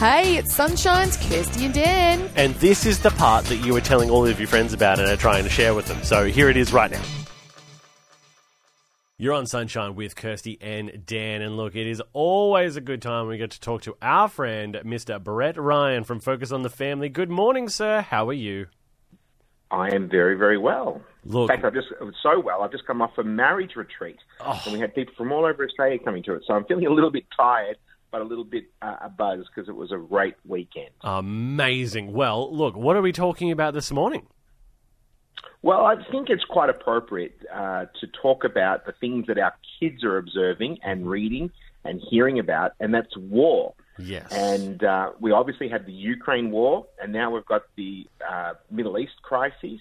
Hey, it's Sunshine's Kirsty and Dan. And this is the part that you were telling all of your friends about and are trying to share with them. So here it is right now. You're on Sunshine with Kirsty and Dan. And look, it is always a good time when we get to talk to our friend, Mr. Brett Ryan from Focus on the Family. Good morning, sir. How are you? I am very, very well. Look, In fact, I've just so well. I've just come off a marriage retreat, Oh. and we had people from all over Australia coming to it. So I'm feeling a little bit tired, but a little bit uh, a buzz because it was a great weekend. amazing. Well, look, what are we talking about this morning? Well, I think it's quite appropriate uh, to talk about the things that our kids are observing and reading and hearing about, and that's war. Yes. And uh, we obviously had the Ukraine war, and now we've got the uh, Middle East crisis.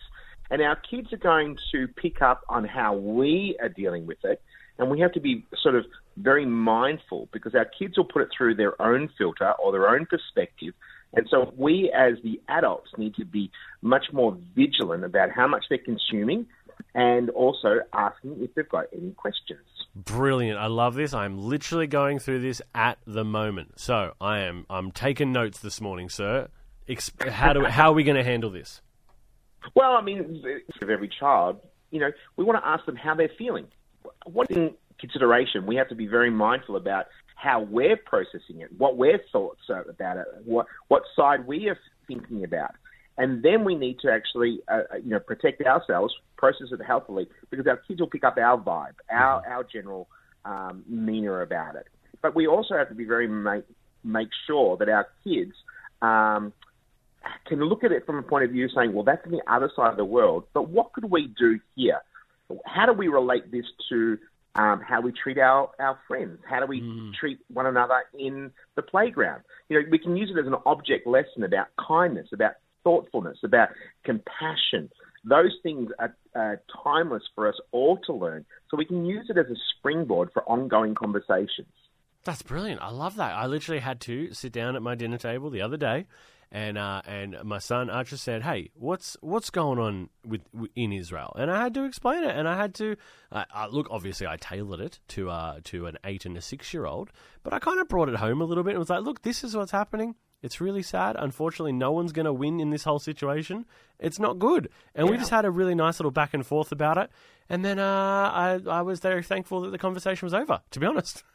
And our kids are going to pick up on how we are dealing with it. And we have to be sort of very mindful because our kids will put it through their own filter or their own perspective. And so we, as the adults, need to be much more vigilant about how much they're consuming and also asking if they've got any questions. Brilliant. I love this. I'm literally going through this at the moment. So I am I'm taking notes this morning, sir. How do how are we going to handle this? Well, I mean, of every child, you know, we want to ask them how they're feeling. What in consideration, we have to be very mindful about how we're processing it, what we're thoughts are about it, what what side we are thinking about, and then we need to actually, uh, uh, you know, protect ourselves, process it healthily, because our kids will pick up our vibe, our our general um, demeanor about it. But we also have to be very make make sure that our kids. Um, can look at it from a point of view saying, well, that's on the other side of the world, but what could we do here? How do we relate this to um, how we treat our, our friends? How do we treat one another in the playground? You know, we can use it as an object lesson about kindness, about thoughtfulness, about compassion. Those things are uh, timeless for us all to learn. So we can use it as a springboard for ongoing conversations. That's brilliant. I love that. I literally had to sit down at my dinner table the other day, and uh, and my son Archer said, "Hey, what's what's going on with in Israel?" And I had to explain it, and I had to uh, uh, look. Obviously, I tailored it to uh, to an eight and a six year old, but I kind of brought it home a little bit. and was like, "Look, this is what's happening." It's really sad. Unfortunately, no one's going to win in this whole situation. It's not good. And we just had a really nice little back and forth about it. And then uh, I, I was very thankful that the conversation was over, to be honest.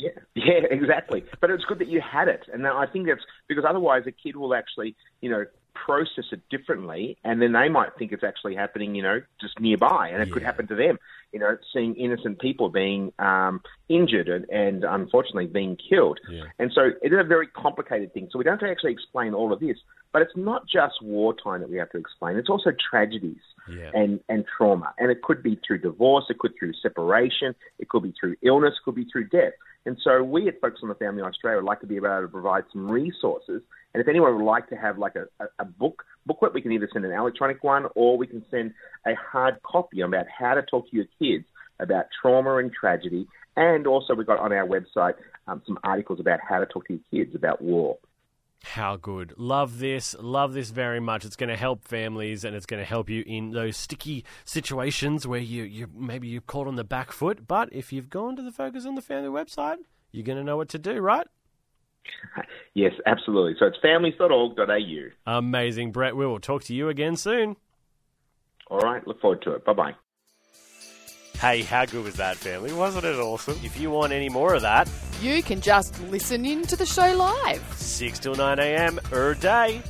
Yeah, yeah, exactly. But it's good that you had it, and I think that's because otherwise a kid will actually, you know, process it differently, and then they might think it's actually happening, you know, just nearby, and it could happen to them. You know, seeing innocent people being um, injured and, and unfortunately being killed, Yeah. and so it is a very complicated thing. So we don't actually explain all of this, but it's not just wartime that we have to explain; it's also tragedies Yeah. and, and trauma. And it could be through divorce, it could be through separation, it could be through illness, it could be through death. And so we at Focus on the Family in Australia would like to be able to provide some resources. And if anyone would like to have like a, a, book booklet, we can either send an electronic one or we can send a hard copy about how to talk to your kids about trauma and tragedy. And also we've got on our website um, some articles about how to talk to your kids about war. How good. Love this. Love this very much. It's going to help families and it's going to help you in those sticky situations where you, you maybe you're caught on the back foot. But if you've gone to the Focus on the Family website, you're going to know what to do, right? Yes, absolutely. So it's families.org.au. Amazing, Brett. We will talk to you again soon. All right, look forward to it. Bye bye. Hey, how good was that, family? Wasn't it awesome? If you want any more of that, You can just listen in to the show live. 6 till 9 a.m. er day.